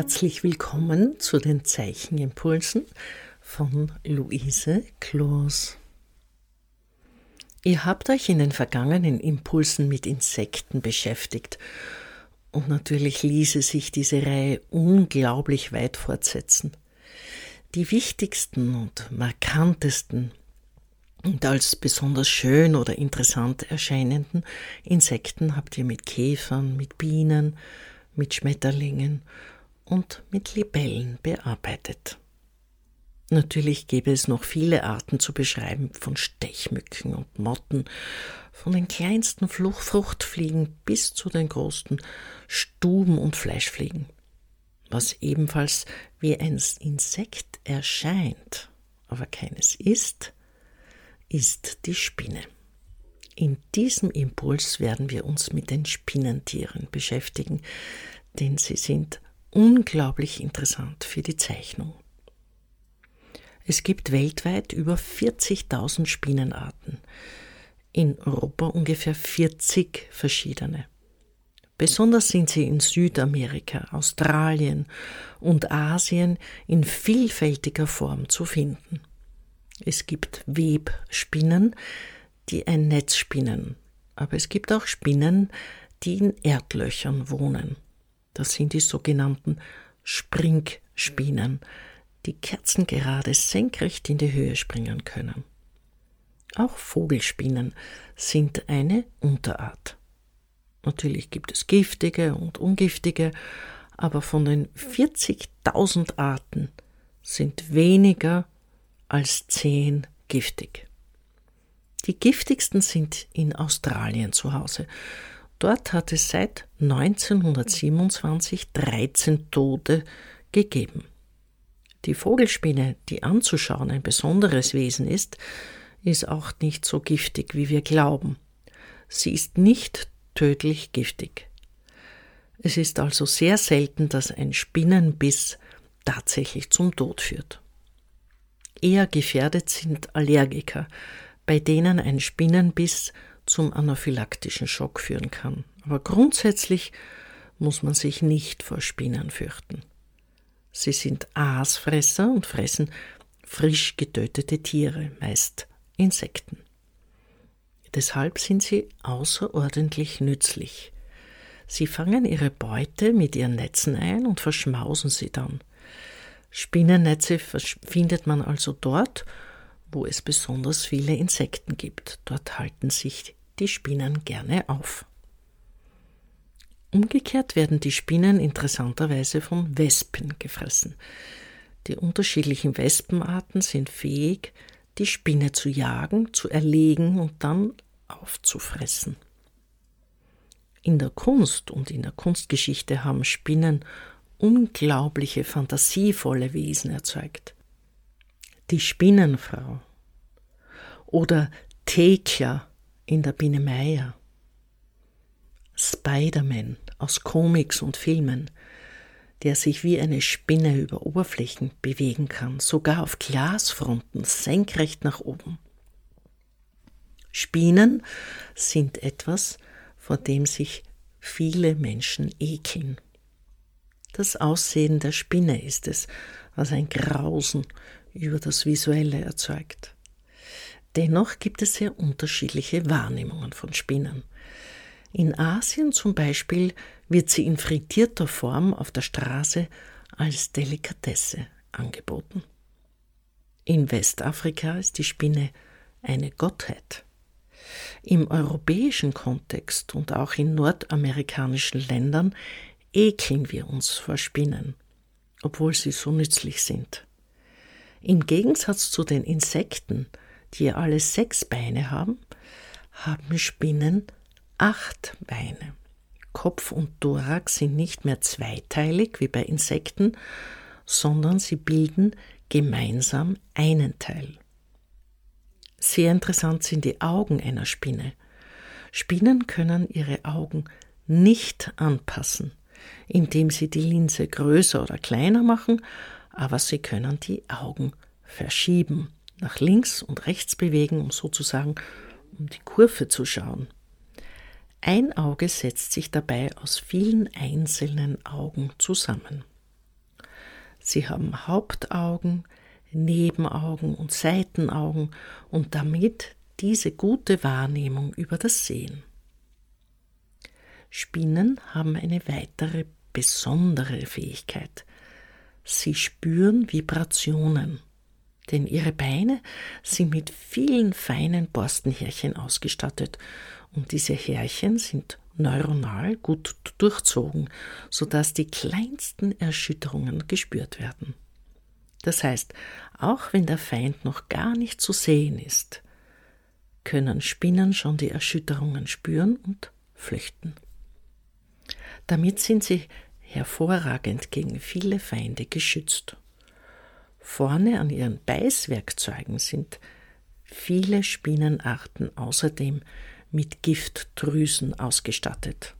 Herzlich willkommen zu den Zeichenimpulsen von Luise Kloos. Ihr habt euch in den vergangenen Impulsen mit Insekten beschäftigt und natürlich ließe sich diese Reihe unglaublich weit fortsetzen. Die wichtigsten und markantesten und als besonders schön oder interessant erscheinenden Insekten habt ihr mit Käfern, mit Bienen, mit Schmetterlingen und mit Libellen bearbeitet. Natürlich gäbe es noch viele Arten zu beschreiben, von Stechmücken und Motten, von den kleinsten Fruchtfliegen bis zu den großen Stuben- und Fleischfliegen. Was ebenfalls wie ein Insekt erscheint, aber keines ist, ist die Spinne. In diesem Impuls werden wir uns mit den Spinnentieren beschäftigen, denn sie sind unglaublich interessant für die Zeichnung. Es gibt weltweit über 40.000 Spinnenarten, in Europa ungefähr 40 verschiedene. Besonders sind sie in Südamerika, Australien und Asien in vielfältiger Form zu finden. Es gibt Webspinnen, die ein Netz spinnen, aber es gibt auch Spinnen, die in Erdlöchern wohnen. Das sind die sogenannten Springspinnen, die kerzengerade senkrecht in die Höhe springen können. Auch Vogelspinnen sind eine Unterart. Natürlich gibt es giftige und ungiftige, aber von den 40.000 Arten sind weniger als zehn giftig. Die giftigsten sind in Australien zu Hause. Dort hat es seit 1927 13 Tote gegeben. Die Vogelspinne, die anzuschauen ein besonderes Wesen ist, ist auch nicht so giftig, wie wir glauben. Sie ist nicht tödlich giftig. Es ist also sehr selten, dass ein Spinnenbiss tatsächlich zum Tod führt. Eher gefährdet sind Allergiker, bei denen ein Spinnenbiss zum anaphylaktischen Schock führen kann. Aber grundsätzlich muss man sich nicht vor Spinnen fürchten. Sie sind Aasfresser und fressen frisch getötete Tiere, meist Insekten. Deshalb sind sie außerordentlich nützlich. Sie fangen ihre Beute mit ihren Netzen ein und verschmausen sie dann. Spinnennetze findet man also dort, wo es besonders viele Insekten gibt. Dort halten sich die Spinnen gerne auf. Umgekehrt werden die Spinnen interessanterweise von Wespen gefressen. Die unterschiedlichen Wespenarten sind fähig, die Spinne zu jagen, zu erlegen und dann aufzufressen. In der Kunst und in der Kunstgeschichte haben Spinnen unglaubliche, fantasievolle Wesen erzeugt. Die Spinnenfrau oder Thekla in der Biene Meier Spider-Man aus Comics und Filmen, der sich wie eine Spinne über Oberflächen bewegen kann, sogar auf Glasfronten senkrecht nach oben. Spinnen sind etwas, vor dem sich viele Menschen ekeln. Das Aussehen der Spinne ist es, was ein Grausen über das Visuelle erzeugt. Dennoch gibt es sehr unterschiedliche Wahrnehmungen von Spinnen. In Asien zum Beispiel wird sie in frittierter Form auf der Straße als Delikatesse angeboten. In Westafrika ist die Spinne eine Gottheit. Im europäischen Kontext und auch in nordamerikanischen Ländern ekeln wir uns vor Spinnen, obwohl sie so nützlich sind. Im Gegensatz zu den Insekten, die alle sechs Beine haben, haben Spinnen acht Beine. Kopf und Thorax sind nicht mehr zweiteilig wie bei Insekten, sondern sie bilden gemeinsam einen Teil. Sehr interessant sind die Augen einer Spinne. Spinnen können ihre Augen nicht anpassen, indem sie die Linse größer oder kleiner machen, aber sie können die Augen verschieben, nach links und rechts bewegen, um sozusagen um die Kurve zu schauen. Ein Auge setzt sich dabei aus vielen einzelnen Augen zusammen. Sie haben Hauptaugen, Nebenaugen und Seitenaugen und damit diese gute Wahrnehmung über das Sehen. Spinnen haben eine weitere besondere Fähigkeit. Sie spüren Vibrationen, denn ihre Beine sind mit vielen feinen Borstenhärchen ausgestattet und diese Härchen sind neuronal gut durchzogen, sodass die kleinsten Erschütterungen gespürt werden. Das heißt, auch wenn der Feind noch gar nicht zu sehen ist, können Spinnen schon die Erschütterungen spüren und flüchten. Damit sind sie hervorragend gegen viele Feinde geschützt. Vorne an ihren Beißwerkzeugen sind viele Spinnenarten außerdem mit Giftdrüsen ausgestattet.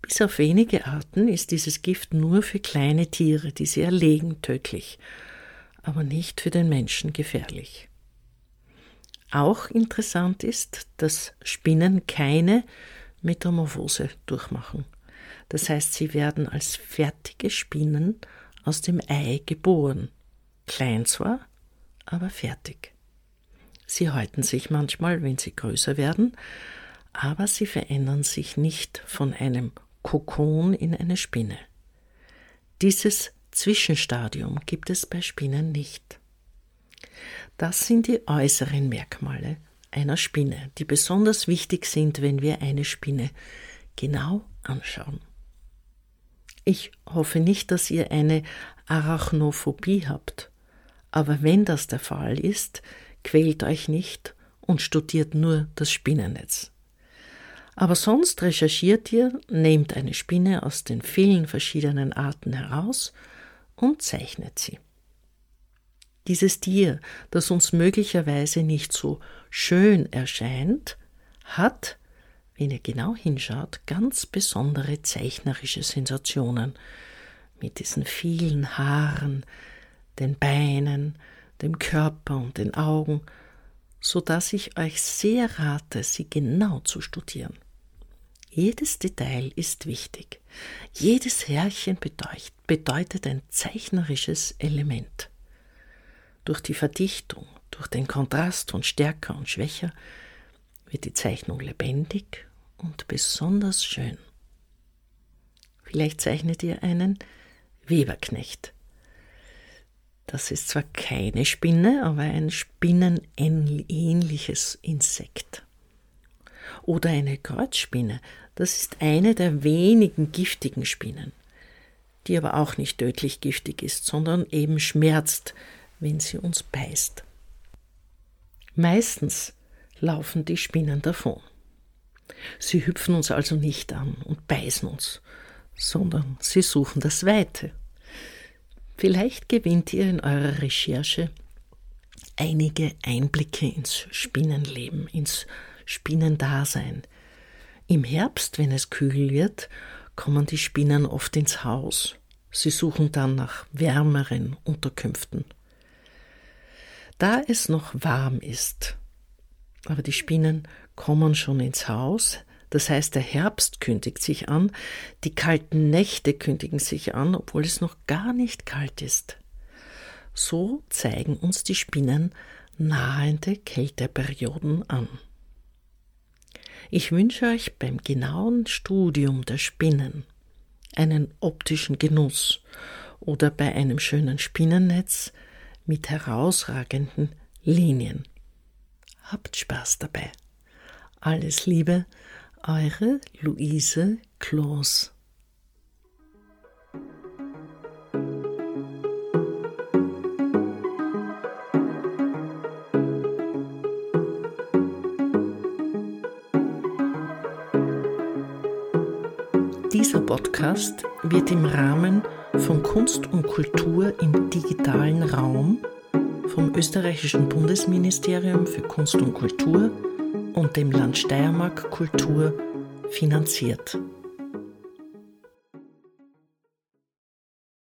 Bis auf wenige Arten ist dieses Gift nur für kleine Tiere, die sie erlegen, tödlich, aber nicht für den Menschen gefährlich. Auch interessant ist, dass Spinnen keine Metamorphose durchmachen. Das heißt, sie werden als fertige Spinnen aus dem Ei geboren. Klein zwar, aber fertig. Sie häuten sich manchmal, wenn sie größer werden, aber sie verändern sich nicht von einem Kokon in eine Spinne. Dieses Zwischenstadium gibt es bei Spinnen nicht. Das sind die äußeren Merkmale einer Spinne, die besonders wichtig sind, wenn wir eine Spinne genau anschauen. Ich hoffe nicht, dass ihr eine Arachnophobie habt, aber wenn das der Fall ist, quält euch nicht und studiert nur das Spinnennetz. Aber sonst recherchiert ihr, nehmt eine Spinne aus den vielen verschiedenen Arten heraus und zeichnet sie. Dieses Tier, das uns möglicherweise nicht so schön erscheint, hat wenn ihr genau hinschaut, ganz besondere zeichnerische Sensationen mit diesen vielen Haaren, den Beinen, dem Körper und den Augen, so dass ich euch sehr rate, sie genau zu studieren. Jedes Detail ist wichtig. Jedes Härchen bedeutet ein zeichnerisches Element. Durch die Verdichtung, durch den Kontrast von stärker und schwächer wird die Zeichnung lebendig und besonders schön. Vielleicht zeichnet ihr einen Weberknecht. Das ist zwar keine Spinne, aber ein spinnenähnliches Insekt. Oder eine Kreuzspinne, das ist eine der wenigen giftigen Spinnen, die aber auch nicht tödlich giftig ist, sondern eben schmerzt, wenn sie uns beißt. Meistens laufen die Spinnen davon. Sie hüpfen uns also nicht an und beißen uns, sondern sie suchen das Weite. Vielleicht gewinnt ihr in eurer Recherche einige Einblicke ins Spinnenleben, ins Spinnendasein. Im Herbst, wenn es kühl wird, kommen die Spinnen oft ins Haus. Sie suchen dann nach wärmeren Unterkünften. Da es noch warm ist, aber die Spinnen kommen schon ins Haus, das heißt, der Herbst kündigt sich an, die kalten Nächte kündigen sich an, obwohl es noch gar nicht kalt ist. So zeigen uns die Spinnen nahende Kälteperioden an. Ich wünsche euch beim genauen Studium der Spinnen einen optischen Genuss oder bei einem schönen Spinnennetz mit herausragenden Linien. Habt Spaß dabei. Alles Liebe, eure Luise Kloos. Dieser Podcast wird im Rahmen von Kunst und Kultur im digitalen Raum vom österreichischen Bundesministerium für Kunst und Kultur und dem Land Steiermark Kultur finanziert.